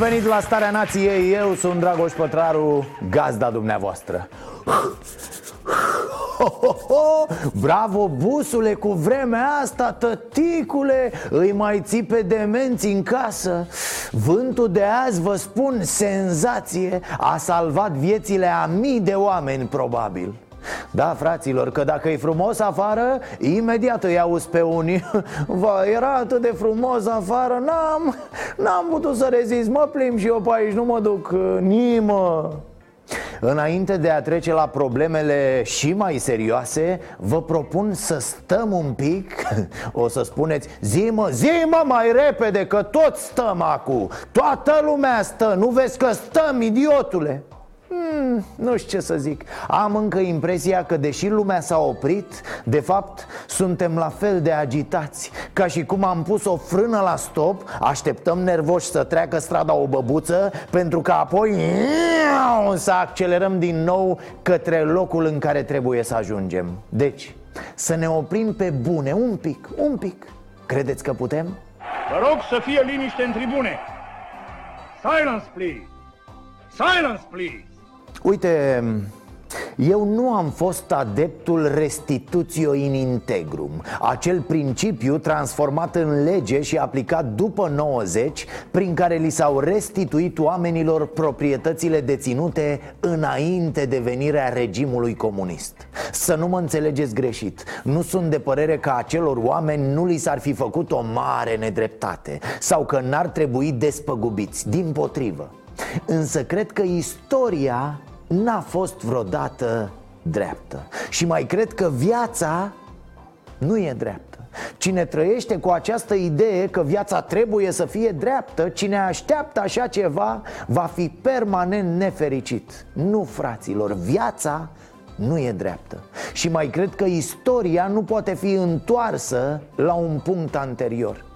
venit la Starea Nației, eu sunt Dragoș Pătraru, gazda dumneavoastră. Bravo, busule, cu vremea asta, tăticule Îi mai ții pe demenți în casă. Vântul de azi, vă spun, senzație A salvat viețile a mii de oameni, probabil da, fraților, că dacă e frumos afară, imediat îi auzi pe unii. Va, era atât de frumos afară, n-am, n-am putut să rezist. Mă plimb și eu pe aici, nu mă duc nimă. Înainte de a trece la problemele și mai serioase Vă propun să stăm un pic. O să spuneți zi mă, zi mă mai repede că toți stăm acum. Toată lumea stă, nu vezi că stăm, idiotule Hmm, nu știu ce să zic. Am încă impresia că deși lumea s-a oprit De fapt, suntem la fel de agitați Ca și cum am pus o frână la stop Așteptăm nervoși să treacă strada o băbuță Pentru că apoi să accelerăm din nou Către locul în care trebuie să ajungem. Deci, să ne oprim pe bune un pic, un pic. Credeți că putem? Vă rog să fie liniște în tribune. Silence, please. Silence, please Uite, eu nu am fost adeptul restitutio in integrum. Acel principiu transformat în lege și aplicat după 90 Prin care li s-au restituit oamenilor proprietățile deținute înainte de venirea regimului comunist. Să nu mă înțelegeți greșit Nu sunt de părere că acelor oameni nu li s-ar fi făcut o mare nedreptate Sau că n-ar trebui despăgubiți, din potrivă. Însă cred că istoria n-a fost vreodată dreaptă. Și mai cred că viața nu e dreaptă. Cine trăiește cu această idee că viața trebuie să fie dreaptă Cine așteaptă așa ceva va fi permanent nefericit. Nu, fraților, viața nu e dreaptă. Și mai cred că istoria nu poate fi întoarsă la un punct anterior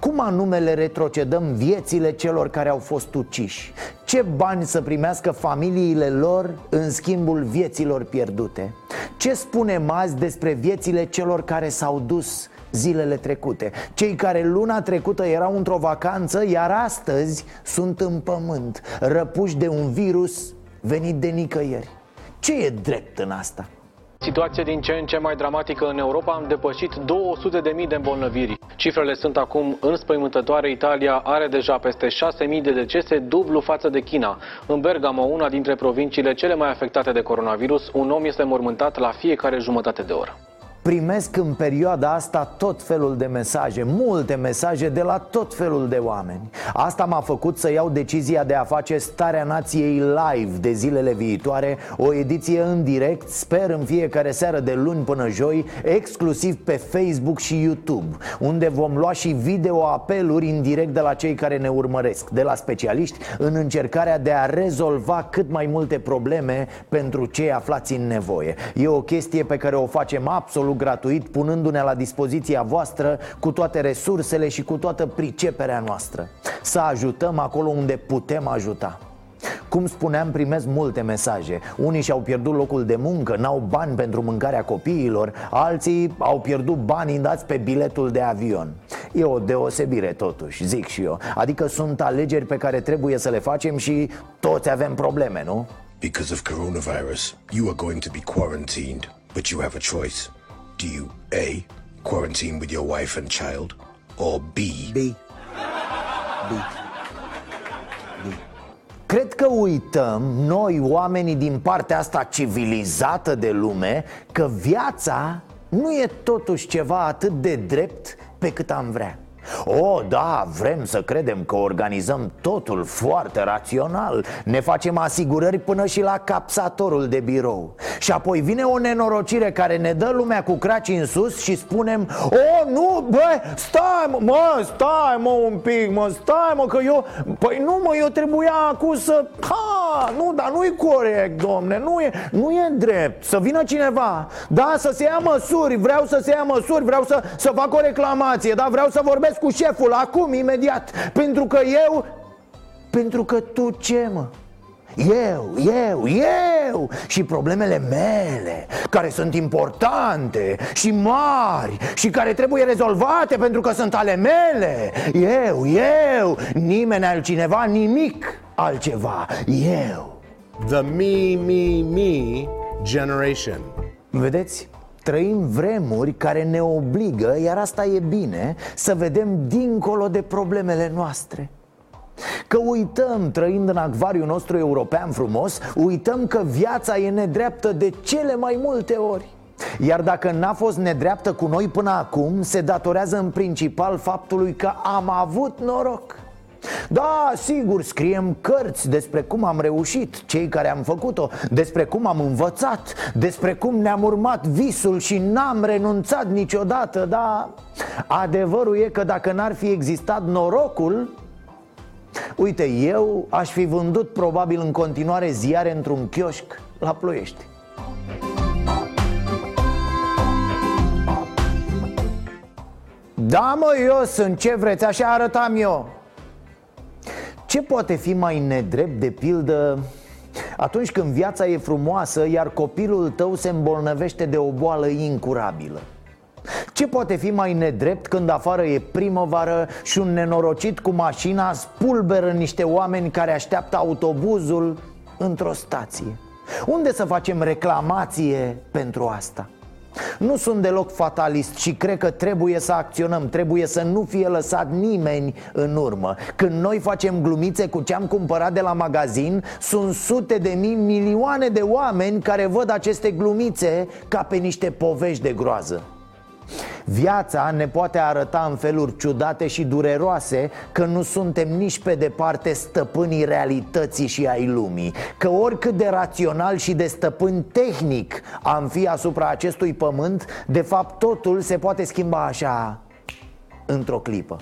cum anume le retrocedăm viețile celor care au fost uciși? Ce bani să primească familiile lor în schimbul vieților pierdute? Ce spunem azi despre viețile celor care s-au dus zilele trecute? Cei care luna trecută erau într-o vacanță, iar astăzi sunt în pământ, răpuși de un virus venit de nicăieri. Ce e drept în asta? Situație din ce în ce mai dramatică în Europa, am depășit 200.000 de îmbolnăviri. Cifrele sunt acum înspăimântătoare. Italia are deja peste 6.000 de decese, dublu față de China. În Bergamo, una dintre provinciile cele mai afectate de coronavirus, un om este mormântat la fiecare jumătate de oră. Primesc în perioada asta tot felul de mesaje, multe mesaje de la tot felul de oameni. Asta m-a făcut să iau decizia de a face Starea Nației live de zilele viitoare O ediție în direct, sper în fiecare seară de luni până joi Exclusiv pe Facebook și YouTube Unde vom lua și video apeluri în direct de la cei care ne urmăresc De la specialiști în încercarea de a rezolva cât mai multe probleme pentru cei aflați în nevoie. E o chestie pe care o facem absolut absolut gratuit, punându-ne la dispoziția voastră cu toate resursele și cu toată priceperea noastră. Să ajutăm acolo unde putem ajuta. Cum spuneam, primesc multe mesaje Unii și-au pierdut locul de muncă, n-au bani pentru mâncarea copiilor Alții au pierdut bani dați pe biletul de avion E o deosebire totuși, zic și eu Adică sunt alegeri pe care trebuie să le facem și toți avem probleme, nu? Because of coronavirus, you are going to be quarantined, but you have a choice. Do you A. Quarantine with your wife and child? Or B. B. B. B. Cred că uităm, noi oamenii din partea asta civilizată de lume, că viața nu e totuși ceva atât de drept pe cât am vrea. O, da, vrem să credem că organizăm totul foarte rațional. Ne facem asigurări până și la capsatorul de birou. Și apoi vine o nenorocire care ne dă lumea cu craci în sus și spunem O, nu, bă, stai mă, mă, stai mă un pic, mă, stai mă că eu Păi nu mă, eu trebuia acum să... Ha, nu, dar nu-i corect, domne, nu e, nu e drept Să vină cineva, da, să se ia măsuri, vreau să se ia măsuri, vreau să, să fac o reclamație, da, vreau să vorbesc cu șeful acum, imediat Pentru că eu... Pentru că tu ce, mă? Eu, eu, eu și problemele mele Care sunt importante și mari Și care trebuie rezolvate pentru că sunt ale mele Eu, eu, nimeni altcineva, nimic altceva Eu The me, me, me generation. Vedeți? Trăim vremuri care ne obligă, iar asta e bine, să vedem dincolo de problemele noastre. Că uităm, trăind în acvariul nostru european frumos, uităm că viața e nedreaptă de cele mai multe ori. Iar dacă n-a fost nedreaptă cu noi până acum, se datorează în principal faptului că am avut noroc da, sigur, scriem cărți despre cum am reușit, cei care am făcut-o Despre cum am învățat, despre cum ne-am urmat visul și n-am renunțat niciodată Dar adevărul e că dacă n-ar fi existat norocul Uite, eu aș fi vândut probabil în continuare ziare într-un chioșc la Ploiești. Da, mă, eu sunt ce vreți, așa arătam eu Ce poate fi mai nedrept, de pildă, atunci când viața e frumoasă, iar copilul tău se îmbolnăvește de o boală incurabilă? Ce poate fi mai nedrept când afară e primăvară și un nenorocit cu mașina spulberă niște oameni care așteaptă autobuzul într-o stație? Unde să facem reclamație pentru asta? Nu sunt deloc fatalist și cred că trebuie să acționăm Trebuie să nu fie lăsat nimeni în urmă. Când noi facem glumițe cu ce am cumpărat de la magazin Sunt sute de mii, milioane de oameni care văd aceste glumițe ca pe niște povești de groază Viața ne poate arăta în feluri ciudate și dureroase că nu suntem nici pe departe stăpânii realității și ai lumii Că oricât de rațional și de stăpân tehnic am fi asupra acestui pământ De fapt totul se poate schimba așa într-o clipă.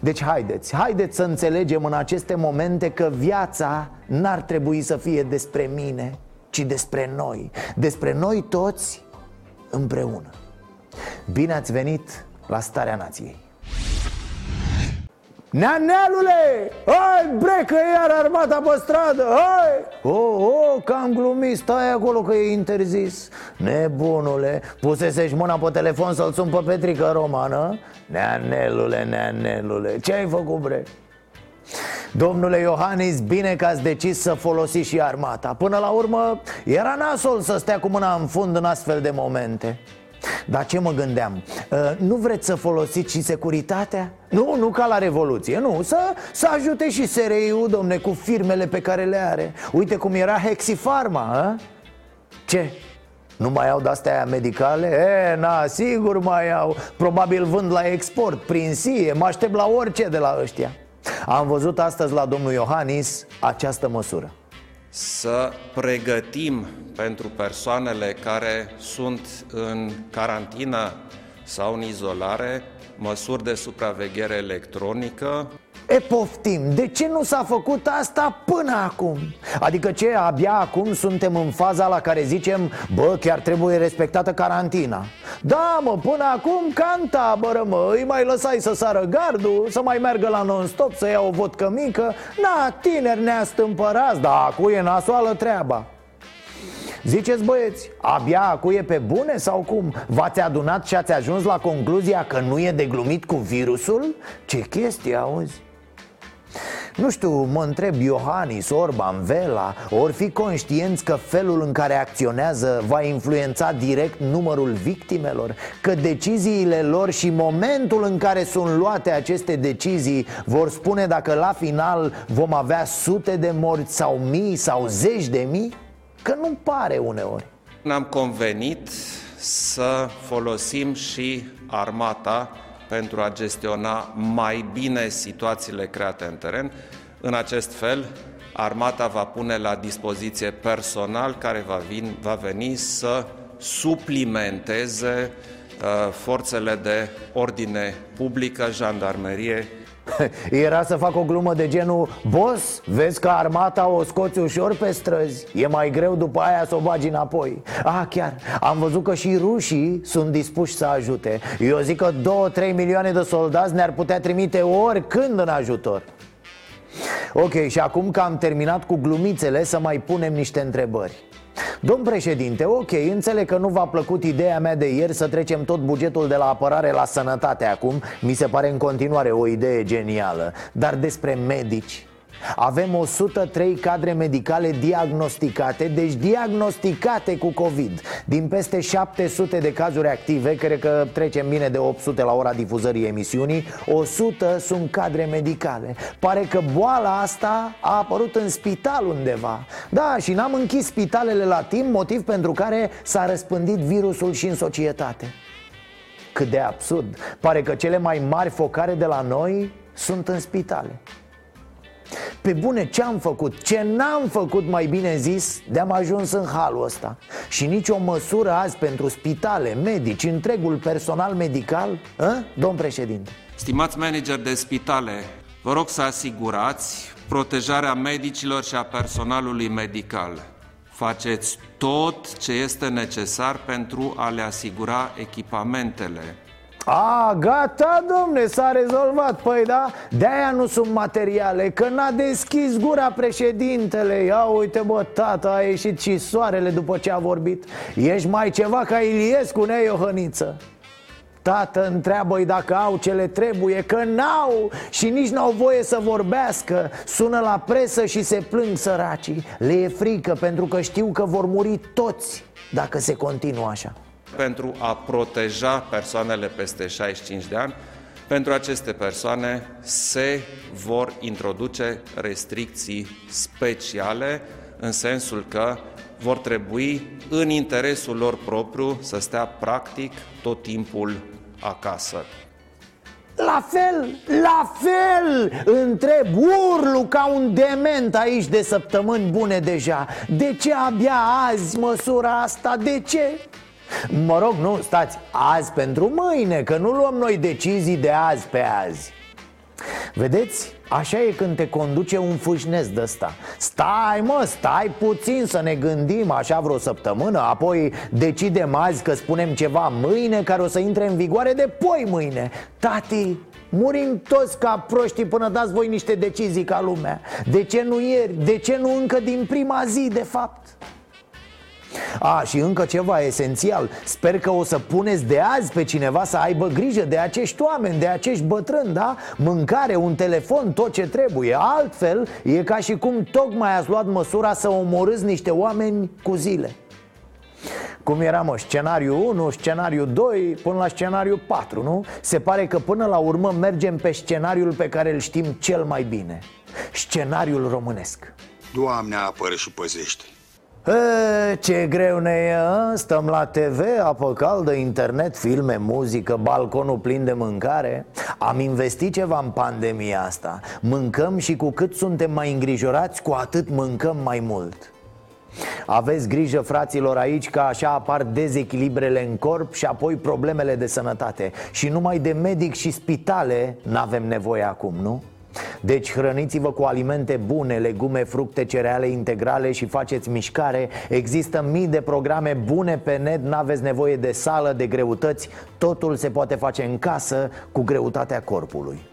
Deci haideți, haideți să înțelegem în aceste momente că viața n-ar trebui să fie despre mine, ci despre noi. Despre noi toți împreună Bine ați venit la Starea Nației Neanelule! Hai, brecă iar armata pe stradă, hai! Oh, oh, că am glumit, stai acolo că e interzis Nebunule, pusesești mâna pe telefon să-l sun pe Petrică Romană? Neanelule, neanelule, ce ai făcut, bre? Domnule Iohannis, bine că ați decis să folosiți și armata Până la urmă, era nasol să stea cu mâna în fund în astfel de momente dar ce mă gândeam? Uh, nu vreți să folosiți și securitatea? Nu, nu ca la Revoluție, nu, să, să ajute și SRI-ul, domne, cu firmele pe care le are Uite cum era Hexifarma, a? Ce? Nu mai au de-astea medicale? E, na, sigur mai au Probabil vând la export, prin sie Mă aștept la orice de la ăștia Am văzut astăzi la domnul Iohannis această măsură să pregătim pentru persoanele care sunt în carantină sau în izolare măsuri de supraveghere electronică E poftim, de ce nu s-a făcut asta până acum? Adică ce, abia acum suntem în faza la care zicem Bă, chiar trebuie respectată carantina Da, mă, până acum ca în tabără, mă Îi mai lăsai să sară gardul, să mai meargă la non-stop, să ia o vodcă mică Na, tineri neastâmpărați, da, acu e nasoală treaba Ziceți băieți, abia acu e pe bune sau cum? V-ați adunat și ați ajuns la concluzia că nu e de glumit cu virusul? Ce chestie, auzi? Nu știu, mă întreb Iohannis, Orban, Vela Ori fi conștienți că felul în care acționează va influența direct numărul victimelor? Că deciziile lor și momentul în care sunt luate aceste decizii Vor spune dacă la final vom avea sute de morți sau mii sau zeci de mii? Că nu pare uneori. Ne-am convenit să folosim și armata pentru a gestiona mai bine situațiile create în teren. În acest fel, armata va pune la dispoziție personal care va, vin, va veni să suplimenteze uh, forțele de ordine publică, jandarmerie Era să fac o glumă de genul Boss, vezi că armata o scoți ușor pe străzi E mai greu după aia să o bagi înapoi. Ah, chiar, am văzut că și rușii sunt dispuși să ajute. Eu zic că 2-3 milioane de soldați ne-ar putea trimite oricând în ajutor. Ok, și acum că am terminat cu glumițele Să mai punem niște întrebări Domn președinte, ok, înțeleg că nu v-a plăcut ideea mea de ieri să trecem tot bugetul de la apărare la sănătate acum. Mi se pare în continuare o idee genială. Dar despre medici, avem 103 cadre medicale diagnosticate, deci diagnosticate cu COVID. Din peste 700 de cazuri active, cred că trecem bine de 800 la ora difuzării emisiunii 100 sunt cadre medicale. Pare că boala asta a apărut în spital undeva. Da, și n-am închis spitalele la timp, motiv pentru care s-a răspândit virusul și în societate. Cât de absurd. Pare că cele mai mari focare de la noi sunt în spitale pe bune, ce am făcut? Ce n-am făcut, mai bine zis, de-am ajuns în halul ăsta Și nicio măsură azi pentru spitale, medici, întregul personal medical a? Domn președinte Stimați manager de spitale, vă rog să asigurați protejarea medicilor și a personalului medical Faceți tot ce este necesar pentru a le asigura echipamentele a, gata, domne, s-a rezolvat. Păi da, de-aia nu sunt materiale Că n-a deschis gura președintele. Ia uite bă, tata, a ieșit și soarele după ce a vorbit. Ești mai ceva ca Iliescu, ne Iohăniță? Tată, întreabă-i dacă au ce le trebuie Că n-au și nici n-au voie să vorbească. Sună la presă și se plâng săracii. Le e frică pentru că știu că vor muri toți Dacă se continuă așa pentru a proteja persoanele peste 65 de ani. Pentru aceste persoane se vor introduce restricții speciale în sensul că vor trebui în interesul lor propriu să stea practic tot timpul acasă. La fel, la fel Întreb, urlu ca un dement aici de săptămâni bune deja De ce abia azi măsura asta? De ce? Mă rog, nu, stați, azi pentru mâine Că nu luăm noi decizii de azi pe azi Vedeți? Așa e când te conduce un fâșnez de ăsta Stai mă, stai puțin să ne gândim așa vreo săptămână Apoi decidem azi că spunem ceva mâine Care o să intre în vigoare de poi mâine Tati, Murim toți ca proștii până dați voi niște decizii ca lumea De ce nu ieri? De ce nu încă din prima zi, de fapt? A, și încă ceva esențial. Sper că o să puneți de azi pe cineva să aibă grijă de acești oameni, de acești bătrâni, da? Mâncare, un telefon, tot ce trebuie. Altfel, e ca și cum tocmai ați luat măsura să omorâți niște oameni cu zile. Cum era, mă, scenariu 1, scenariu 2, până la scenariu 4, nu? Se pare că până la urmă mergem pe scenariul pe care îl știm cel mai bine. Scenariul românesc. Doamne apără și păzește E, ce greu ne e, stăm la TV, apă caldă, internet, filme, muzică, balconul plin de mâncare. Am investit ceva în pandemia asta. Mâncăm și cu cât suntem mai îngrijorați, cu atât mâncăm mai mult. Aveți grijă, fraților, aici că așa apar dezechilibrele în corp și apoi problemele de sănătate. Și numai de medic și spitale n-avem nevoie acum, nu? Deci hrăniți-vă cu alimente bune, legume, fructe, cereale integrale și faceți mișcare. Există mii de programe bune pe net, n-aveți nevoie de sală, de greutăți. Totul se poate face în casă cu greutatea corpului.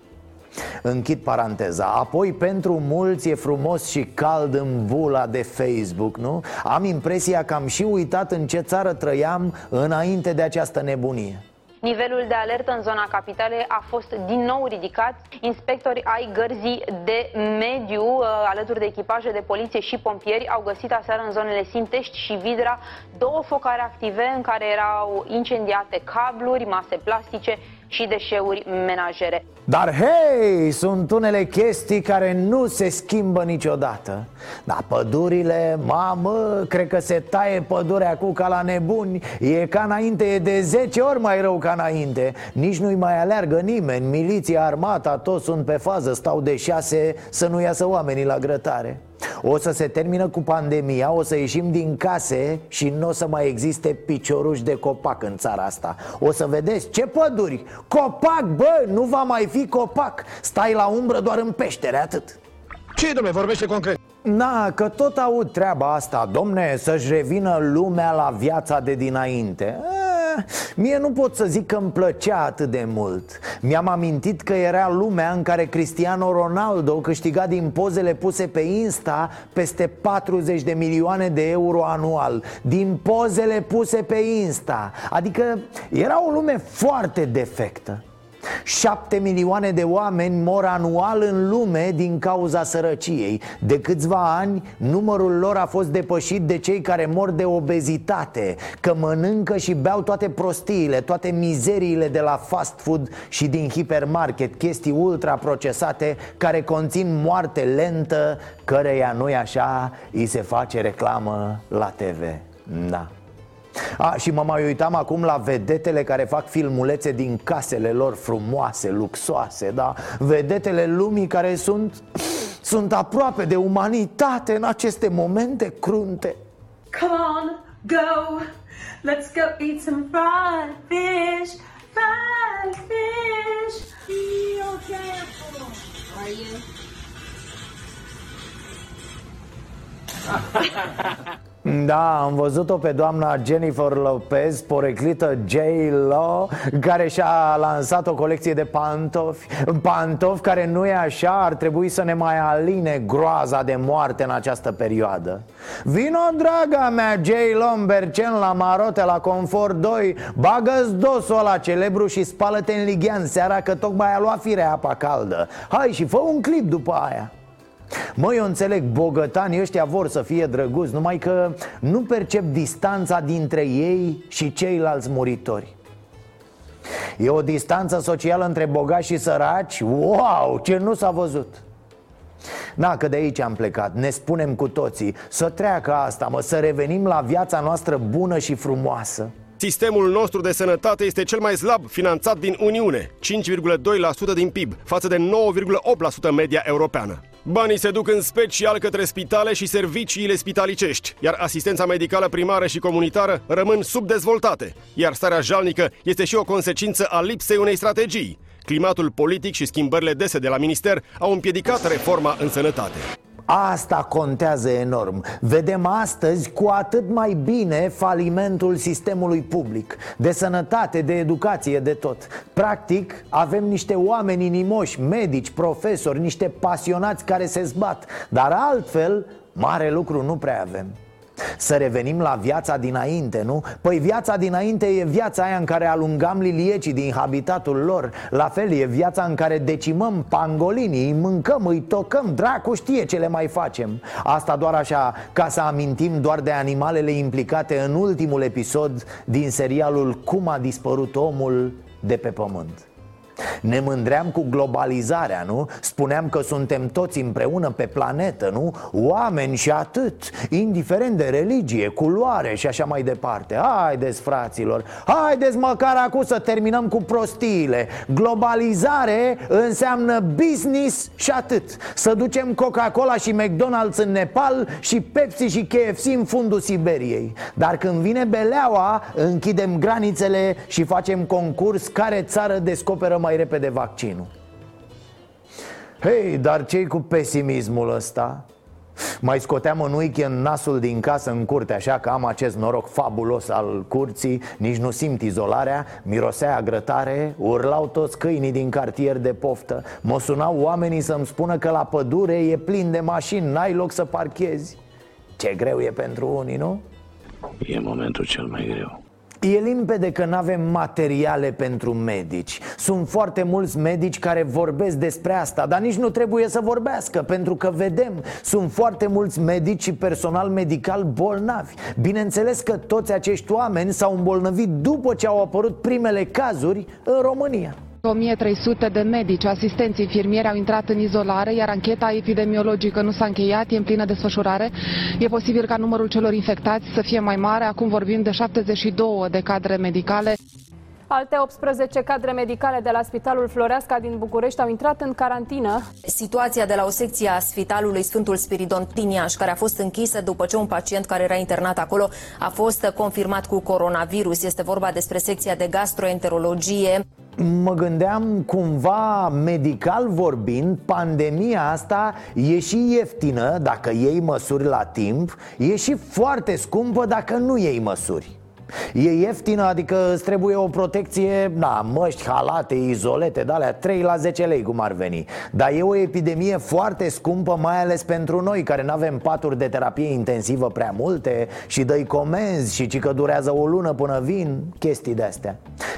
Închid paranteza. Apoi pentru mulți e frumos și cald în bula de Facebook, nu? Am impresia că am și uitat în ce țară trăiam înainte de această nebunie Nivelul de alertă în zona capitalei a fost din nou ridicat. Inspectori ai gărzii de mediu, uh, alături de echipaje de poliție și pompieri, au găsit aseară în zonele Sintești și Vidra două focare active în care erau incendiate cabluri, mase plastice și deșeuri menajere. Dar hei, sunt unele chestii care nu se schimbă niciodată. Dar pădurile, mamă, cred că se taie pădurea cu ca la nebuni. E ca înainte, e de 10 ori mai rău ca ca înainte. Nici nu-i mai aleargă nimeni. Miliția, armata, toți sunt pe fază Stau de șase să nu iasă oamenii la grătare o să se termină cu pandemia, o să ieșim din case și nu o să mai existe picioruși de copac în țara asta. O să vedeți ce păduri, copac, bă, nu va mai fi copac! Stai la umbră doar în peștere, atât. Ce, domne, vorbește concret? Na, că tot aud treaba asta, domne, să-și revină lumea la viața de dinainte. eh, Mie nu pot să zic că îmi plăcea atât de mult. Mi-am amintit că era lumea în care Cristiano Ronaldo câștiga din pozele puse pe Insta peste 40 de milioane de euro anual. Din pozele puse pe Insta. Adică era o lume foarte defectă 7 milioane de oameni mor anual în lume din cauza sărăciei. De câțiva ani, numărul lor a fost depășit de cei care mor de obezitate Că mănâncă și beau toate prostiile, toate mizeriile de la fast food și din hipermarket Chestii ultraprocesate care conțin moarte lentă Căreia nu așa îi se face reclamă la TV Da a, și mă mai uitam acum la vedetele care fac filmulețe din casele lor frumoase, luxoase, da? Vedetele lumii care sunt, sunt aproape de umanitate în aceste momente crunte Come on, go, let's go eat some fried fish, fried fish. Be careful. Are you? Da, am văzut-o pe doamna Jennifer Lopez, poreclită J-Lo Care și-a lansat o colecție de pantofi Pantofi care nu e așa, ar trebui să ne mai aline groaza de moarte în această perioadă. Vino, draga mea, J-Lo, Bercen la Marote, la Confort 2 Bagă-ți dosul ăla celebru și spală-te în lighean seara că tocmai a luat firea apa caldă. Hai și fă un clip după aia Mă, eu înțeleg, bogătanii ăștia vor să fie drăguți Numai că nu percep distanța dintre ei și ceilalți muritori E o distanță socială între bogați și săraci? Wow, ce nu s-a văzut da, că de aici am plecat, ne spunem cu toții Să treacă asta, mă, să revenim la viața noastră bună și frumoasă Sistemul nostru de sănătate este cel mai slab finanțat din Uniune, 5,2% din PIB, față de 9,8% media europeană. Banii se duc în special către spitale și serviciile spitalicești, iar asistența medicală primară și comunitară rămân subdezvoltate, iar starea jalnică este și o consecință a lipsei unei strategii. Climatul politic și schimbările dese de la minister au împiedicat reforma în sănătate. Asta contează enorm. Vedem astăzi cu atât mai bine falimentul sistemului public De sănătate, de educație, de tot. Practic, avem niște oameni inimoși, medici, profesori, niște pasionați care se zbat Dar altfel, mare lucru nu prea avem să revenim la viața dinainte, nu? Păi viața dinainte e viața aia în care alungam liliecii din habitatul lor. La fel e viața în care decimăm pangolinii, îi mâncăm, îi tocăm, dracu știe ce le mai facem. Asta doar așa, ca să amintim doar de animalele implicate în ultimul episod din serialul Cum a dispărut omul de pe pământ ne mândream cu globalizarea, nu? Spuneam că suntem toți împreună pe planetă, nu? Oameni și atât, indiferent de religie, culoare și așa mai departe Haideți, fraților, haideți măcar acum să terminăm cu prostiile Globalizare înseamnă business și atât Să ducem Coca-Cola și McDonald's în Nepal și Pepsi și KFC în fundul Siberiei Dar când vine beleaua, închidem granițele și facem concurs care țară descoperă mai mai repede vaccinul Hei, dar ce cu pesimismul ăsta? Mai scoteam în weekend nasul din casă în curte Așa că am acest noroc fabulos al curții Nici nu simt izolarea Mirosea grătare Urlau toți câinii din cartier de poftă Mă sunau oamenii să-mi spună că la pădure e plin de mașini N-ai loc să parchezi Ce greu e pentru unii, nu? E momentul cel mai greu E limpede că nu avem materiale pentru medici. Sunt foarte mulți medici care vorbesc despre asta Dar nici nu trebuie să vorbească Pentru că vedem, sunt foarte mulți medici și personal medical bolnavi. Bineînțeles că toți acești oameni s-au îmbolnăvit după ce au apărut primele cazuri în România 1300 de medici, asistenți infirmieri au intrat în izolare, iar ancheta epidemiologică nu s-a încheiat, e în plină desfășurare. E posibil ca numărul celor infectați să fie mai mare, acum vorbim de 72 de cadre medicale. Alte 18 cadre medicale de la Spitalul Floreasca din București au intrat în carantină. Situația de la o secție a Spitalului Sfântul Spiridon din Iași, care a fost închisă după ce un pacient care era internat acolo a fost confirmat cu coronavirus. Este vorba despre secția de gastroenterologie. Mă gândeam cumva medical vorbind Pandemia asta e și ieftină dacă iei măsuri la timp E și foarte scumpă dacă nu iei măsuri E ieftină, adică îți trebuie o protecție, na, măști, halate, izolete, de alea 3 la 10 lei cum ar veni. Dar e o epidemie foarte scumpă, mai ales pentru noi care nu avem paturi de terapie intensivă prea multe Și dă comenzi și ci că durează o lună până vin, chestii de-astea.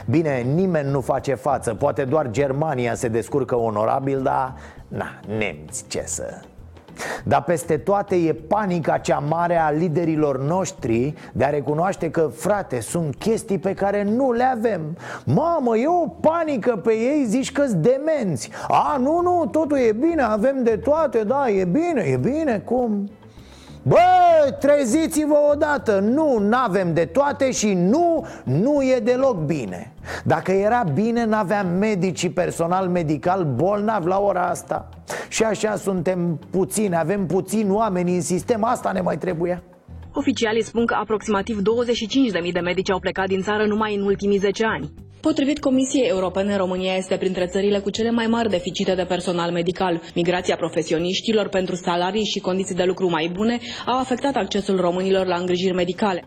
Bine, nimeni nu face față, poate doar Germania se descurcă onorabil, dar na, nemți ce să... Dar peste toate e panica cea mare a liderilor noștri De a recunoaște că, frate, sunt chestii pe care nu le avem Mamă, e o panică pe ei, zici că-s demenți A, nu, nu, totul e bine, avem de toate, da, e bine, e bine, cum? Bă, treziți-vă odată. Nu, n-avem de toate și nu, nu e deloc bine. Dacă era bine, n-aveam medici și personal medical bolnav la ora asta. Și așa suntem puțini, avem puțini oameni în sistem Asta ne mai trebuia. Oficialii spun că aproximativ 25.000 de medici au plecat din țară numai în ultimii 10 ani. Potrivit Comisiei Europene, România este printre țările cu cele mai mari deficite de personal medical. Migrația profesioniștilor pentru salarii și condiții de lucru mai bune a afectat accesul românilor la îngrijiri medicale.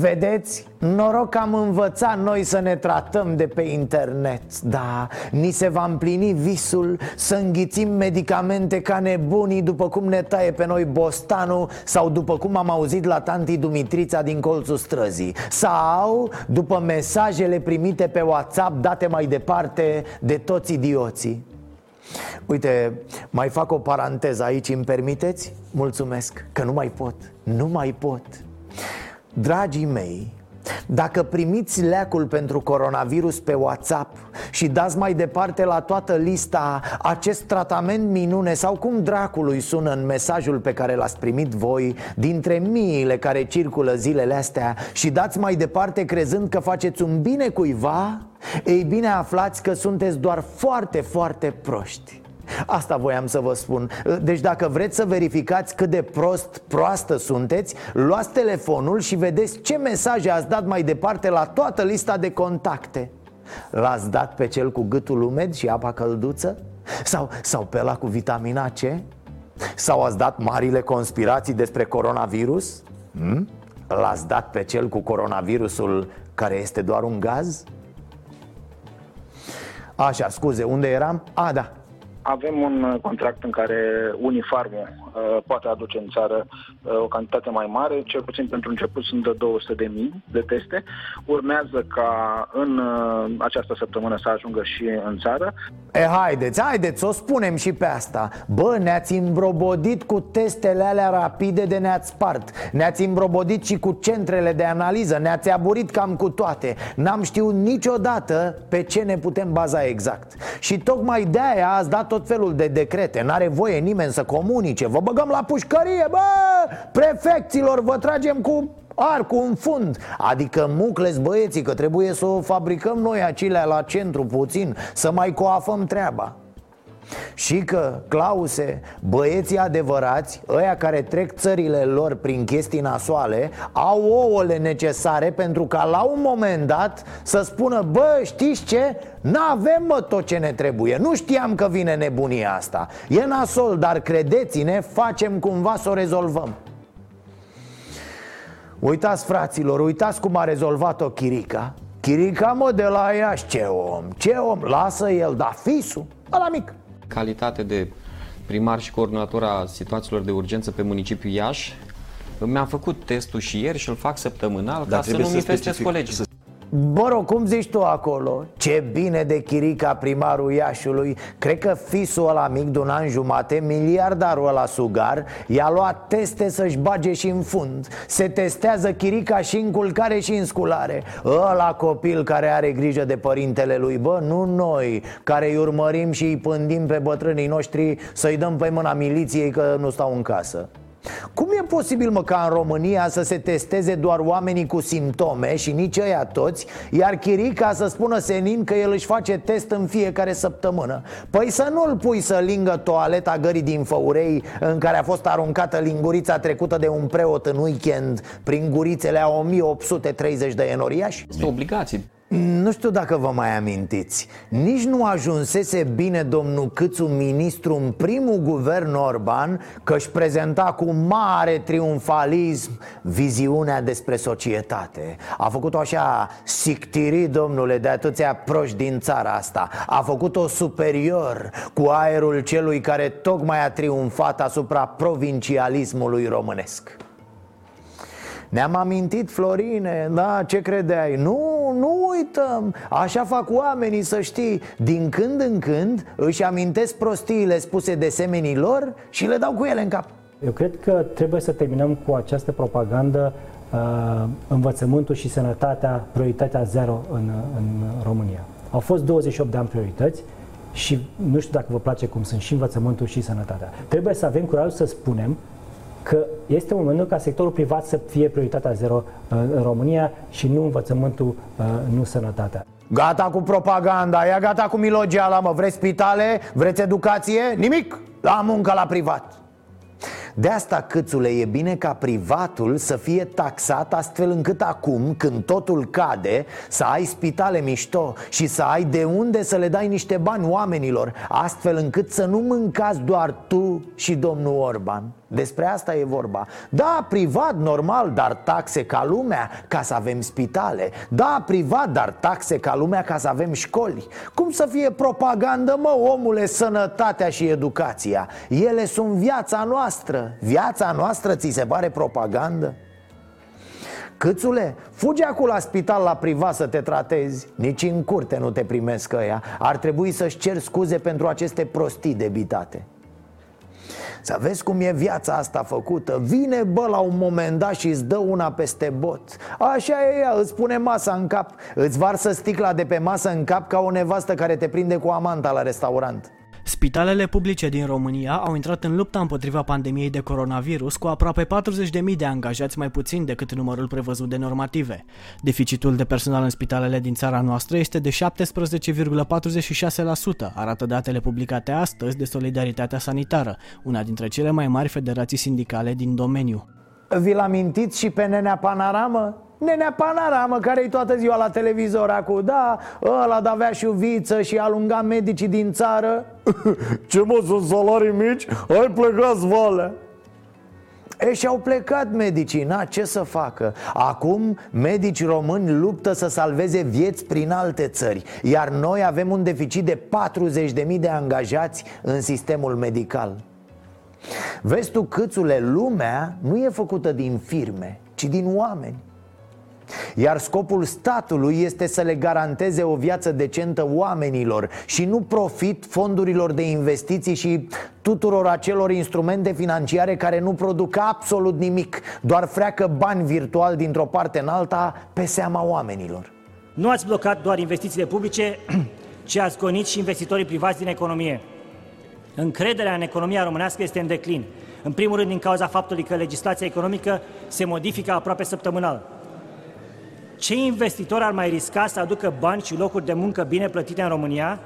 Vedeți? Noroc că am învățat noi să ne tratăm de pe internet Da, ni se va împlini visul să înghițim medicamente ca nebunii După cum ne taie pe noi bostanul Sau după cum am auzit la tanti Dumitrița din colțul străzii Sau după mesajele primite pe WhatsApp date mai departe de toți idioții Uite, mai fac o paranteză aici, îmi permiteți? Mulțumesc, că nu mai pot, nu mai pot Dragii mei, dacă primiți leacul pentru coronavirus pe WhatsApp și dați mai departe la toată lista acest tratament minune sau cum dracului sună în mesajul pe care l-ați primit voi dintre miile care circulă zilele astea și dați mai departe crezând că faceți un bine cuiva, ei bine aflați că sunteți doar foarte, foarte proști. Asta voiam să vă spun Deci dacă vreți să verificați cât de prost, proastă sunteți Luați telefonul și vedeți ce mesaje ați dat mai departe la toată lista de contacte L-ați dat pe cel cu gâtul umed și apa călduță? Sau, sau pe la cu vitamina C? Sau ați dat marile conspirații despre coronavirus? Hmm? L-ați dat pe cel cu coronavirusul care este doar un gaz? Așa, scuze, unde eram? A, da, avem un uh, contract în care Unifarmul uh, poate aduce în țară uh, o cantitate mai mare, cel puțin pentru început sunt de 200 de mii de teste. Urmează ca în uh, această săptămână să ajungă și în țară. E, haideți, haideți, o spunem și pe asta. Bă, ne-ați îmbrobodit cu testele alea rapide de ne-ați spart. Ne-ați îmbrobodit și cu centrele de analiză. Ne-ați aburit cam cu toate. N-am știut niciodată pe ce ne putem baza exact. Și tocmai de-aia ați dat tot felul de decrete. N-are voie nimeni să comunice. Vă băgăm la pușcărie, bă! Prefecților, vă tragem cu arcul în fund Adică mucles băieții că trebuie să o fabricăm noi acelea la centru puțin Să mai coafăm treaba și că, Clause, băieții adevărați, ăia care trec țările lor prin chestii nasoale Au ouăle necesare pentru ca la un moment dat să spună Bă, știți ce? N-avem mă tot ce ne trebuie. Nu știam că vine nebunia asta. E nasol, dar credeți-ne, facem cumva să o rezolvăm. Uitați fraților, uitați cum a rezolvat-o Chirica. Chirica mă de la Iași, ce om, ce om, lasă el, da fisul, ăla mic Calitate de primar și coordonator a situațiilor de urgență pe municipiul Iași, mi-am făcut testul și ieri și îl fac săptămânal Dar ca să nu mi infestez colegii. Bă, rog, cum zici tu acolo? Ce bine de chirica primarul Iașului. Cred că fisul ăla mic de un an jumate, miliardarul ăla sugar I-a luat teste să-și bage și în fund. Se testează chirica și în culcare și în sculare. Ăla copil care are grijă de părintele lui Bă, nu noi, care îi urmărim și îi pândim pe bătrânii noștri Să-i dăm pe mâna miliției că nu stau în casă Cum e posibil, mă, ca în România să se testeze doar oamenii cu simptome și nici ăia toți Iar Chirica să spună senin că el își face test în fiecare săptămână? Păi să nu-l pui să lingă toaleta gării din Făurei În care a fost aruncată lingurița trecută de un preot în weekend Prin gurițele a 1830 de enoriași? Este obligație nu știu dacă vă mai amintiți. Nici nu ajunsese bine domnul Câțu ministru în primul guvern Orban Că își prezenta cu mare triumfalism viziunea despre societate. A făcut-o așa sictiri, domnule, de atâția proști din țara asta. A făcut-o superior cu aerul celui care tocmai a triumfat asupra provincialismului românesc ne-am amintit, Florine, da, ce credeai? Nu, nu uităm, așa fac oamenii să știi Din când în când își amintesc prostiile spuse de semenii lor și le dau cu ele în cap Eu cred că trebuie să terminăm cu această propagandă uh, învățământul și sănătatea, prioritatea zero în, în România. Au fost 28 de ani priorități și nu știu dacă vă place cum sunt și învățământul și sănătatea. Trebuie să avem curajul să spunem că este momentul ca sectorul privat să fie prioritatea zero uh, în România și nu învățământul, uh, nu sănătatea. Gata cu propaganda, ia gata cu milogeala, mă Vreți spitale? Vreți educație? Nimic! La muncă la privat de asta, câțule, e bine ca privatul să fie taxat astfel încât acum, când totul cade, să ai spitale mișto și să ai de unde să le dai niște bani oamenilor, astfel încât să nu mâncați doar tu și domnul Orban. Despre asta e vorba. Da, privat, normal, dar taxe ca lumea ca să avem spitale. Da, privat, dar taxe ca lumea ca să avem școli. Cum să fie propagandă, mă, omule, sănătatea și educația? Ele sunt viața noastră. Viața noastră ți se pare propagandă? Câțule, fugi acum la spital la privat să te tratezi. Nici în curte nu te primesc ăia. Ar trebui să-și cer scuze pentru aceste prostii debitate să vezi cum e viața asta făcută. Vine bă la un moment dat și îți dă una peste bot. Așa e ea, îți pune masa în cap. Îți varsă sticla de pe masă în cap ca o nevastă care te prinde cu amanta la restaurant Spitalele publice din România au intrat în lupta împotriva pandemiei de coronavirus cu aproape 40.000 de angajați mai puțin decât numărul prevăzut de normative. Deficitul de personal în spitalele din țara noastră este de 17,46%, arată datele publicate astăzi de Solidaritatea Sanitară, una dintre cele mai mari federații sindicale din domeniu. Vi-l amintiți și pe Nenea Panaramă? Nenea Panaramă, care-i toată ziua la televizor acum Da, ăla avea și viță și alunga medicii din țară Ce mă, sunt salarii mici? Hai plecați, valea E, și-au plecat medicii, na, ce să facă? Acum, medici români luptă să salveze vieți prin alte țări Iar noi avem un deficit de 40.000 de angajați în sistemul medical Vezi tu, câțule, lumea nu e făcută din firme, ci din oameni iar scopul statului este să le garanteze o viață decentă oamenilor și nu profit fondurilor de investiții și tuturor acelor instrumente financiare care nu produc absolut nimic, doar freacă bani virtual dintr-o parte în alta pe seama oamenilor. Nu ați blocat doar investițiile publice, ci ați gonit și investitorii privați din economie. Încrederea în economia românească este în declin. În primul rând din cauza faptului că legislația economică se modifică aproape săptămânal. Ce investitor ar mai risca să aducă bani și locuri de muncă bine plătite în România,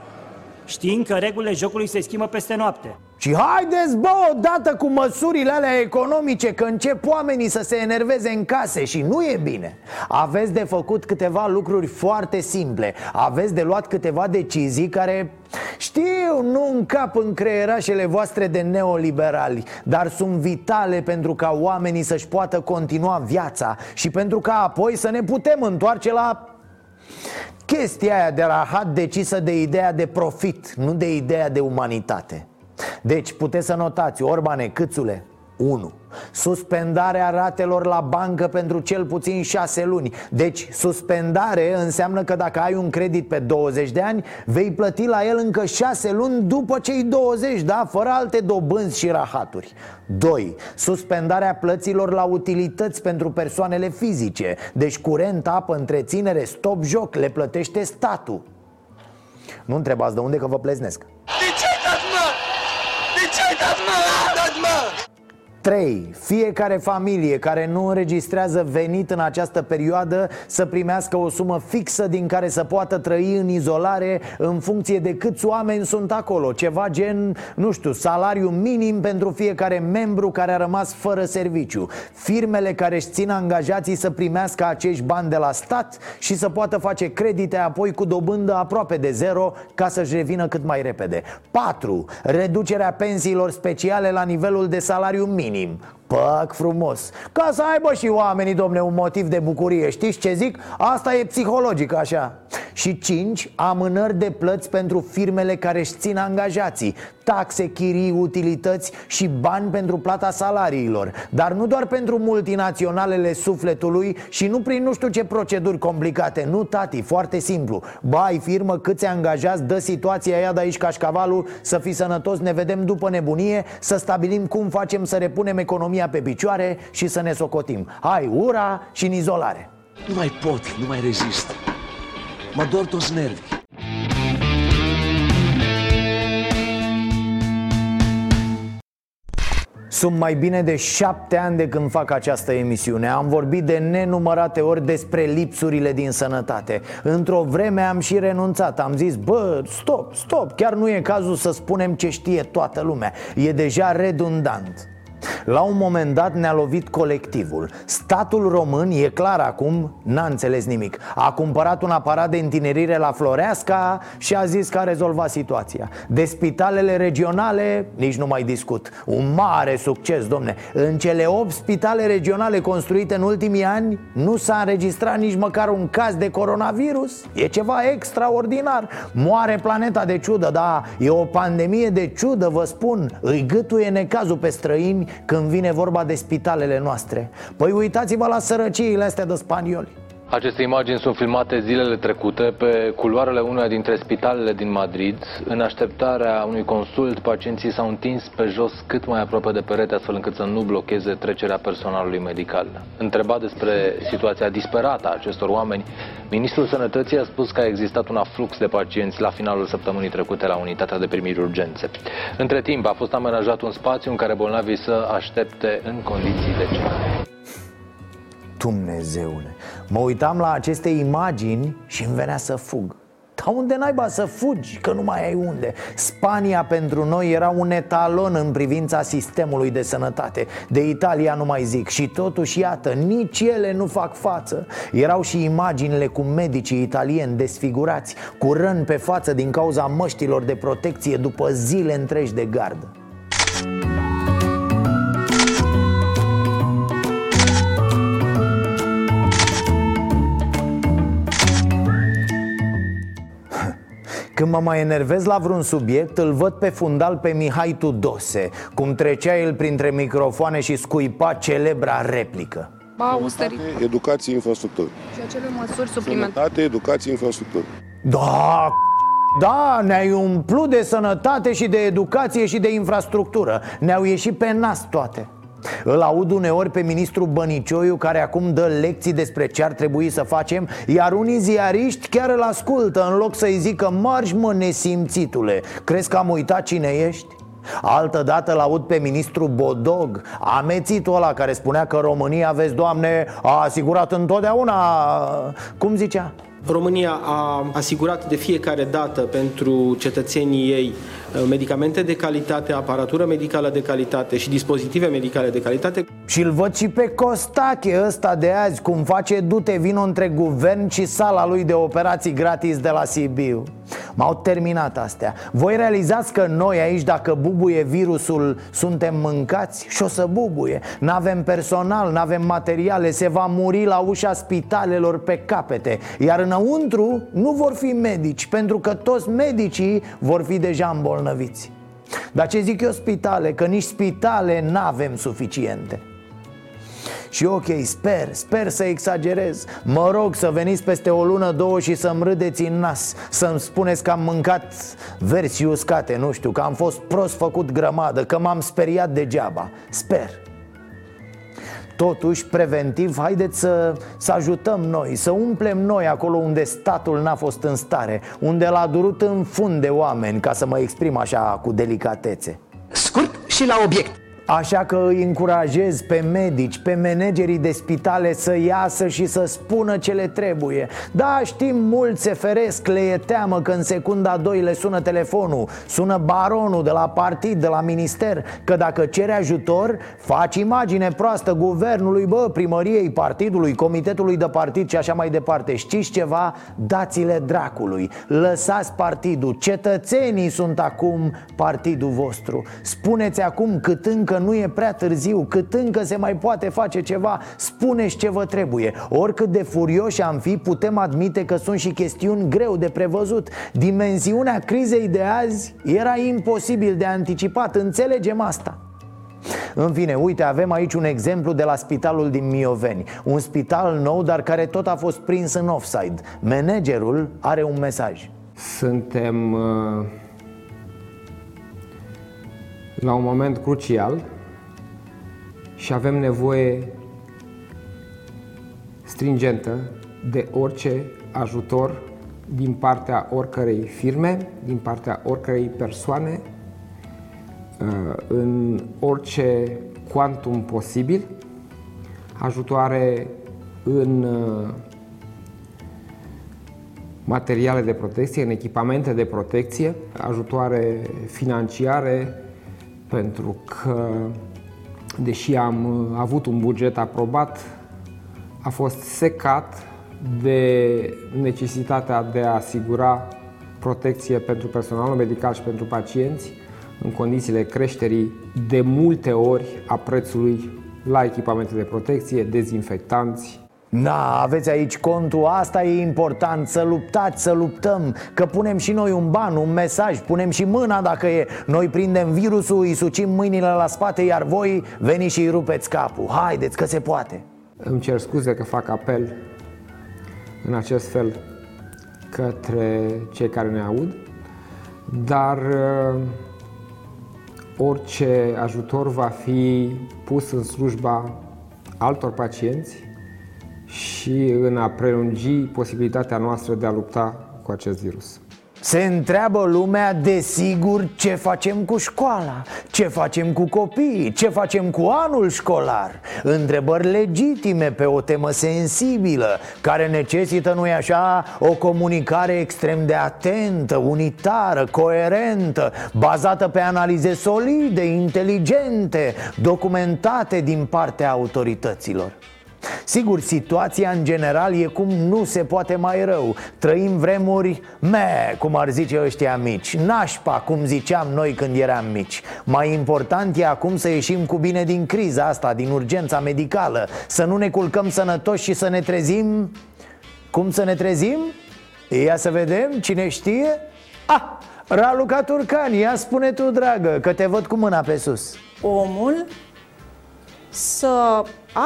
știind că regulile jocului se schimbă peste noapte? Și haideți, bă, odată cu măsurile alea economice Că încep oamenii să se enerveze în case și nu e bine Aveți de făcut câteva lucruri foarte simple Aveți de luat câteva decizii care știu, nu încap în creierașele voastre de neoliberali Dar sunt vitale pentru ca oamenii să-și poată continua viața Și pentru ca apoi să ne putem întoarce la chestia aia de rahat decisă de ideea de profit, nu de ideea de umanitate. Deci puteți să notați, Orbane, câțule, 1. Suspendarea ratelor la bancă pentru cel puțin 6 luni Deci suspendare înseamnă că dacă ai un credit pe 20 de ani Vei plăti la el încă 6 luni după cei 20, da? Fără alte dobânzi și rahaturi 2. Suspendarea plăților la utilități pentru persoanele fizice Deci curent, apă, întreținere, stop, joc, le plătește statul Nu întrebați de unde că vă pleznesc 3. 3. Fiecare familie care nu înregistrează venit în această perioadă să primească o sumă fixă din care să poată trăi în izolare în funcție de câți oameni sunt acolo Ceva gen, nu știu, salariu minim pentru fiecare membru care a rămas fără serviciu Firmele care își țin angajații să primească acești bani de la stat și să poată face credite apoi cu dobândă aproape de zero ca să-și revină cât mai repede 4. Reducerea pensiilor speciale la nivelul de salariu minim nim Păc frumos. Ca să aibă și oamenii, domne, un motiv de bucurie. Știți ce zic? Asta e psihologic așa. Și 5. Amânări de plăți pentru firmele care își țin angajații. Taxe, chirii, utilități și bani pentru plata salariilor. Dar nu doar pentru multinaționalele sufletului Și nu prin nu știu ce proceduri complicate. Nu, tati, foarte simplu. Bai, firmă, câți angajați, dă situația aia de aici cașcavalul Să fii sănătos, ne vedem după nebunie Să stabilim cum facem să repunem economia economia pe picioare și să ne socotim. Hai, ura și în izolare. Nu mai pot, nu mai rezist. Mă dor toți nervi Sunt mai bine de șapte ani de când fac această emisiune. Am vorbit de nenumărate ori despre lipsurile din sănătate. Într-o vreme am și renunțat. Am zis, bă, stop, stop Chiar nu e cazul să spunem ce știe toată lumea. E deja redundant la un moment dat ne-a lovit colectivul. Statul român, e clar acum, n-a înțeles nimic. A cumpărat un aparat de întinerire la Floreasca și a zis că a rezolvat situația. De spitalele regionale, nici nu mai discut. Un mare succes, domne. În cele 8 spitale regionale construite în ultimii ani Nu s-a înregistrat nici măcar un caz de coronavirus. E ceva extraordinar. Moare planeta de ciudă, da E o pandemie de ciudă, vă spun. Îi gâtuie necazul pe străini când vine vorba de spitalele noastre. Păi uitați-vă la sărăciile astea de spanioli aceste imagini sunt filmate zilele trecute pe culoarele unuia dintre spitalele din Madrid. În așteptarea unui consult, pacienții s-au întins pe jos cât mai aproape de perete, astfel încât să nu blocheze trecerea personalului medical. Întrebat despre situația disperată a acestor oameni, Ministrul Sănătății a spus că a existat un aflux de pacienți la finalul săptămânii trecute la unitatea de primiri urgențe. Între timp, a fost amenajat un spațiu în care bolnavii să aștepte în condiții decente. Dumnezeule Mă uitam la aceste imagini și îmi venea să fug. Dar unde naiba să fugi, că nu mai ai unde. Spania pentru noi era un etalon în privința sistemului de sănătate. De Italia nu mai zic. Și totuși, iată, nici ele nu fac față. Erau și imaginile cu medicii italieni desfigurați Cu răni pe față din cauza măștilor de protecție după zile întregi de gardă Când mă mai enervez la vreun subiect, îl văd pe fundal pe Mihai Tudose Cum trecea el printre microfoane și scuipa celebra replică Austerity. Educație, infrastructură. Și acele măsuri suplimentare. Sănătate, educație, infrastructură. Da, da, ne-ai umplut de sănătate și de educație și de infrastructură Ne-au ieșit pe nas toate îl aud uneori pe ministrul Bănicioiu care acum dă lecții despre ce ar trebui să facem Iar unii ziariști chiar îl ascultă în loc să-i zică Marș mă nesimțitule, crezi că am uitat cine ești? Altă dată l aud pe ministru Bodog Amețitul ăla care spunea că România, vezi, doamne, a asigurat întotdeauna Cum zicea? România a asigurat de fiecare dată pentru cetățenii ei uh, medicamente de calitate, aparatură medicală de calitate și dispozitive medicale de calitate. Și îl văd și pe Costache ăsta de azi Cum face dute vino între guvern și sala lui de operații gratis de la Sibiu. M-au terminat astea. Voi realizați că noi aici dacă bubuie virusul Suntem mâncați? Și o să bubuie. N-avem personal, n-avem materiale Se va muri la ușa spitalelor pe capete. Iar înăuntru nu vor fi medici Pentru că toți medicii vor fi deja îmbolnăviți. Dar ce zic eu spitale? Că nici spitale n-avem suficiente și ok, sper, sper să exagerez. Mă rog să veniți peste o lună, două și să-mi râdeți în nas Să-mi spuneți că am mâncat versi uscate, nu știu Că am fost prost făcut grămadă, că m-am speriat degeaba. Sper. Totuși, preventiv, haideți să, să ajutăm noi Să umplem noi acolo unde statul n-a fost în stare Unde l-a durut în fund de oameni Ca să mă exprim așa cu delicatețe. Scurt și la obiect Așa că îi încurajez pe medici, pe managerii de spitale să iasă și să spună ce le trebuie. Da, știm, mulți se feresc, le e teamă că în secunda 2 le sună telefonul. Sună baronul de la partid, de la minister Că dacă cere ajutor, faci imagine proastă guvernului, bă, primăriei, partidului, comitetului de partid și așa mai departe. Știți ceva? Dați-le dracului. Lăsați partidul, cetățenii sunt acum partidul vostru. Spuneți acum cât încă nu e prea târziu, cât încă se mai poate face ceva, spuneți ce vă trebuie. Oricât de furioși am fi, putem admite că sunt și chestiuni greu de prevăzut. Dimensiunea crizei de azi era imposibil de anticipat, înțelegem asta. În fine, uite, avem aici un exemplu de la spitalul din Mioveni Un spital nou, dar care tot a fost prins în offside Managerul are un mesaj Suntem uh, la un moment crucial și avem nevoie stringentă de orice ajutor din partea oricărei firme, din partea oricărei persoane, uh, în orice quantum posibil, ajutoare în uh, materiale de protecție, în echipamente de protecție, ajutoare financiare, pentru că deși am uh, avut un buget aprobat, a fost secat de necesitatea de a asigura protecție pentru personalul medical și pentru pacienți în condițiile creșterii de multe ori a prețului la echipamente de protecție, dezinfectanți, da, aveți aici contul, asta e important, să luptați, să luptăm Că punem și noi un ban, un mesaj, punem și mâna dacă e. Noi prindem virusul, îi sucim mâinile la spate, iar voi veniți și îi rupeți capul. Haideți că se poate. Îmi cer scuze că fac apel în acest fel către cei care ne aud Dar uh, orice ajutor va fi pus în slujba altor pacienți și în a prelungi posibilitatea noastră de a lupta cu acest virus. Se întreabă lumea, desigur, ce facem cu școala, ce facem cu copiii, ce facem cu anul școlar Întrebări legitime pe o temă sensibilă Care necesită, nu-i așa, o comunicare extrem de atentă, unitară, coerentă Bazată pe analize solide, inteligente, documentate din partea autorităților Sigur, situația în general e cum nu se poate mai rău. Trăim vremuri me, cum ar zice ăștia mici. Nașpa, cum ziceam noi când eram mici. Mai important e acum să ieșim cu bine din criza asta, din urgența medicală. Să nu ne culcăm sănătoși și să ne trezim. Cum să ne trezim? Ia să vedem, cine știe? Ah, Raluca Turcan, ia spune tu, dragă, că te văd cu mâna pe sus. Omul să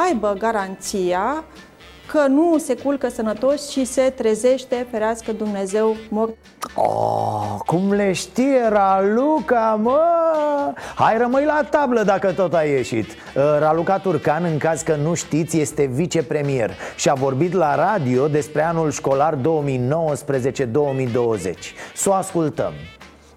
aibă garanția că nu se culcă sănătos și se trezește, ferească Dumnezeu, mort. Oh, cum le știe Raluca, mă! Hai rămâi la tablă dacă tot ai ieșit uh, Raluca Turcan, în caz că nu știți, este vicepremier Și a vorbit la radio despre anul școlar 2019-2020 Să o ascultăm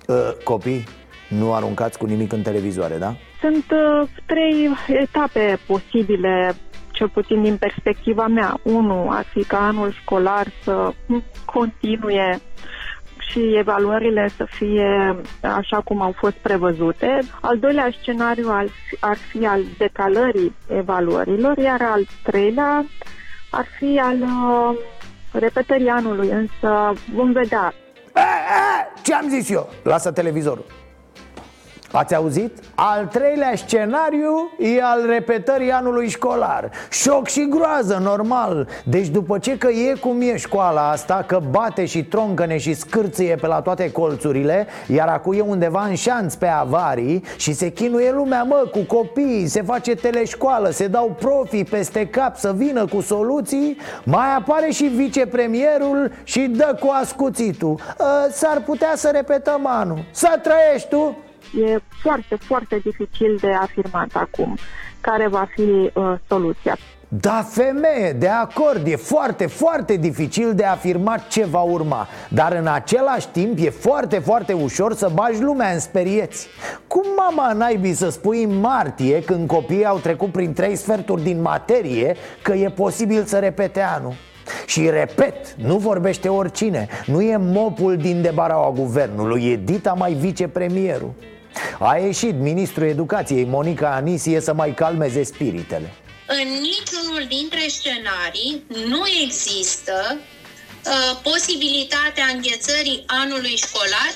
uh, Copii, nu aruncați cu nimic în televizoare, da? Sunt uh, trei etape posibile, cel puțin din perspectiva mea. Unu ar fi ca anul școlar să continue și evaluările să fie așa cum au fost prevăzute. Al doilea scenariu ar, ar fi al decalării evaluărilor, iar al treilea ar fi al uh, repetării anului, însă vom vedea. Ce am zis eu? Lasă televizorul. Ați auzit? Al treilea scenariu e al repetării anului școlar. Șoc și groază, normal. Deci după ce că e cum e școala asta Că bate și troncăne și scârție pe la toate colțurile Iar acum e undeva în șanț pe avarii Și se chinuie lumea, mă, cu copiii Se face teleșcoală, se dau profii peste cap Să vină cu soluții Mai apare și vicepremierul și dă cu ascuțitul. Ă, S-ar putea să repetăm anul. Să trăiești tu E foarte, foarte dificil de afirmat acum care va fi uh, soluția. Da, femeie, de acord, e foarte, foarte dificil de afirmat ce va urma Dar în același timp e foarte, foarte ușor să bagi lumea în sperieți. Cum mama naibii să spui în martie, când copiii au trecut prin trei sferturi din materie Că e posibil să repete anul? Și repet, nu vorbește oricine Nu e mopul din debaraua guvernului E dita mai vicepremierul A ieșit ministrul educației Monica Anisie să mai calmeze spiritele în niciunul dintre scenarii nu există uh, posibilitatea înghețării anului școlar.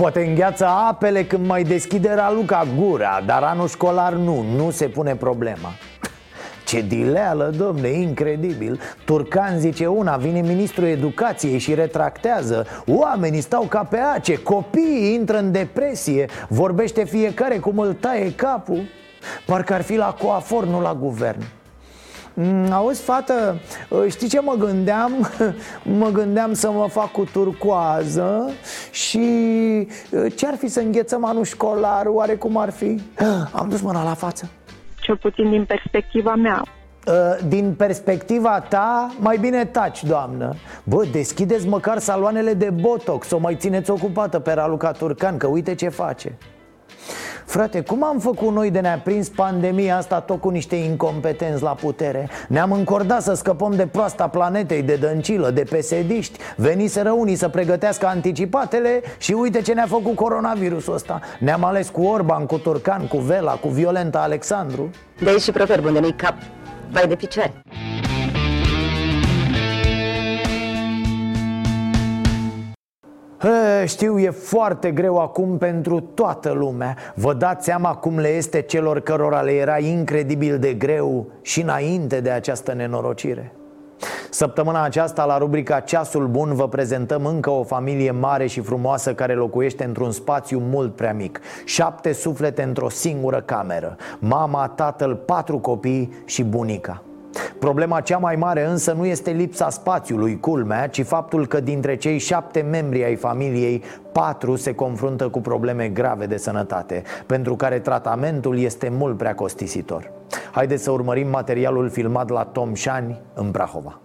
Poate îngheață apele când mai deschide Raluca gura, dar anul școlar nu, nu se pune problema. Ce dileală, domne, incredibil Turcan zice una, vine ministrul educației și retractează Oamenii stau ca pe ace, copiii intră în depresie Vorbește fiecare cum îl taie capul Parcă ar fi la coafor, nu la guvern mm, Auzi, fată, știi ce mă gândeam? Mă gândeam să mă fac cu turcoază Și ce-ar fi să înghețăm anul școlar? Oare cum ar fi? Am dus mâna la față Cel puțin din perspectiva mea. Din perspectiva ta, mai bine taci, doamnă. Bă, deschideți măcar saloanele de botox O mai țineți ocupată pe Raluca Turcan Că uite ce face Frate, cum am făcut noi de ne-a prins pandemia asta tot cu niște incompetenți la putere? Ne-am încordat să scăpăm de proasta planetei, de dăncilă, de pesediști. Veniseră unii să pregătească anticipatele și uite ce ne-a făcut coronavirusul ăsta. Ne-am ales cu Orban, cu Turcan, cu Vela, cu Violenta Alexandru. De aici și proverbul de nu cap, vai de picioare He, știu, e foarte greu acum pentru toată lumea. Vă dați seama cum le este celor cărora le era incredibil de greu și înainte de această nenorocire? Săptămâna aceasta, la rubrica Ceasul Bun, vă prezentăm încă o familie mare și frumoasă care locuiește într-un spațiu mult prea mic. Șapte suflete într-o singură cameră. Mama, tatăl, patru copii și bunica Problema cea mai mare însă nu este lipsa spațiului, culmea, ci faptul că dintre cei șapte membri ai familiei, patru se confruntă cu probleme grave de sănătate, pentru care tratamentul este mult prea costisitor. Haideți să urmărim materialul filmat la Tom Șani în Brahova.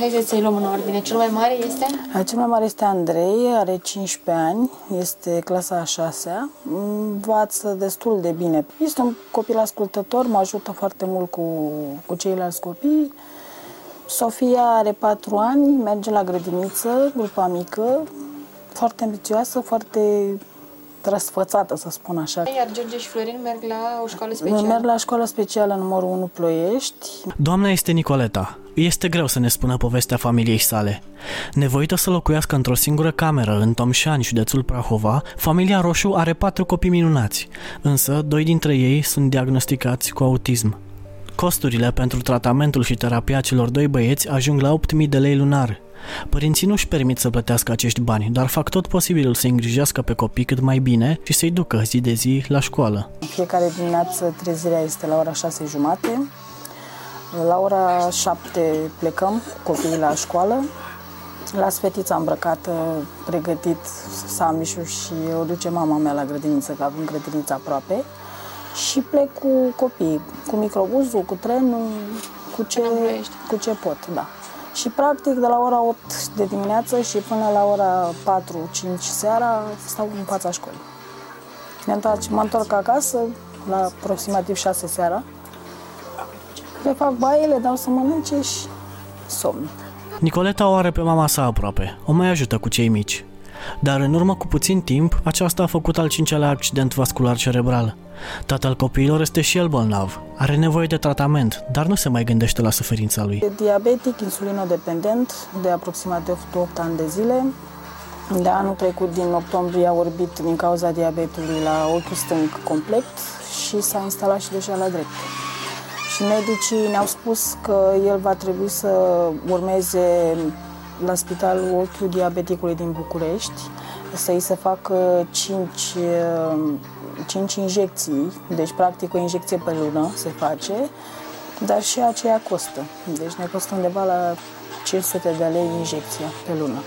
Haideți să-i luăm în ordine. Cel mai mare este? Cel mai mare este Andrei, are 15 ani, este clasa a 6 învață destul de bine. Este un copil ascultător, mă ajută foarte mult cu, cu ceilalți copii. Sofia are 4 ani, merge la grădiniță, grupa mică, foarte ambițioasă, foarte răsfățată, să spun așa. Iar George și Florin merg la o școală specială? Merg la școala specială numărul 1 Ploiești. Doamna este Nicoleta. Este greu să ne spună povestea familiei sale. Nevoită să locuiască într-o singură cameră în Tomșani, județul Prahova, familia Roșu are patru copii minunați, însă doi dintre ei sunt diagnosticați cu autism. Costurile pentru tratamentul și terapia celor doi băieți ajung la 8.000 de lei lunar, Părinții nu își permit să plătească acești bani, dar fac tot posibilul să îngrijească pe copii cât mai bine și să-i ducă zi de zi la școală. Fiecare dimineață trezirea este la ora 6 jumate. La ora 7 plecăm cu copiii la școală. La sfetița îmbrăcată, pregătit samișul și o duce mama mea la grădiniță, că avem grădinița aproape. Și plec cu copiii, cu microbuzul, cu trenul, cu ce, cu ce pot, da. Și practic de la ora 8 de dimineață și până la ora 4-5 seara stau în fața școlii. Ne întoarce, mă întorc acasă la aproximativ 6 seara. Le fac baie, le dau să mănânce și somn. Nicoleta o are pe mama sa aproape, o mai ajută cu cei mici. Dar în urmă cu puțin timp, aceasta a făcut al cincelea accident vascular cerebral. Tatăl copiilor este și el bolnav. Are nevoie de tratament, dar nu se mai gândește la suferința lui. E diabetic, insulinodependent, de aproximativ 8 ani de zile. De anul trecut, din octombrie, a orbit din cauza diabetului la ochiul stâng complet și s-a instalat și deja la drept. Și medicii ne-au spus că el va trebui să urmeze la spitalul ochiul diabeticului din București, să-i se facă 5 5 injecții, deci practic o injecție pe lună se face, dar și aceea costă. Deci ne costă undeva la 500 de lei injecția pe lună.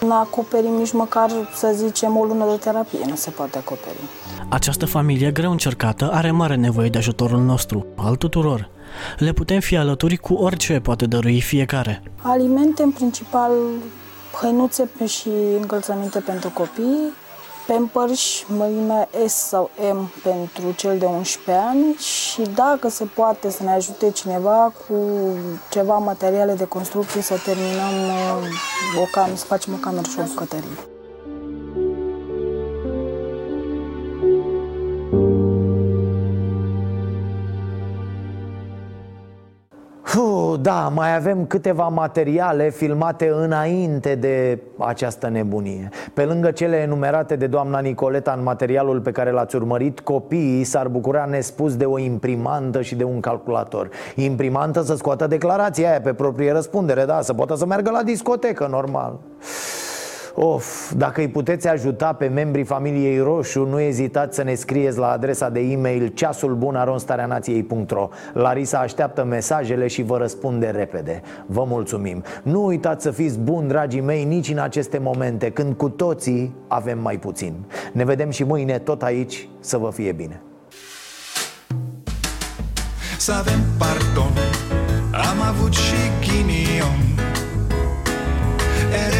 Nu acoperim nici măcar, să zicem, o lună de terapie, nu se poate acoperi. Această familie greu încercată are mare nevoie de ajutorul nostru, al tuturor. Le putem fi alături cu orice poate dărui fiecare. Alimente, în principal, hăinuțe și încălțăminte pentru copii, Pampers, mărimea S sau M pentru cel de 11 ani și dacă se poate să ne ajute cineva cu ceva materiale de construcție să terminăm uh, o cameră, să facem o cameră și o bucătărie. Da, mai avem câteva materiale filmate înainte de această nebunie. Pe lângă cele enumerate de doamna Nicoleta în materialul pe care l-ați urmărit Copiii s-ar bucura nespus de o imprimantă și de un calculator. Imprimantă să scoată declarația aia pe proprie răspundere, da, să poată să meargă la discotecă, normal Of, dacă îi puteți ajuta pe membrii familiei Roșu, nu ezitați să ne scrieți la adresa de e-mail ceasulbun.ro Larisa așteaptă mesajele și vă răspunde repede. Vă mulțumim. Nu uitați să fiți buni, dragii mei, nici în aceste momente Când cu toții avem mai puțin. Ne vedem și mâine tot aici, să vă fie bine. Să avem pardon. Am avut și ghinion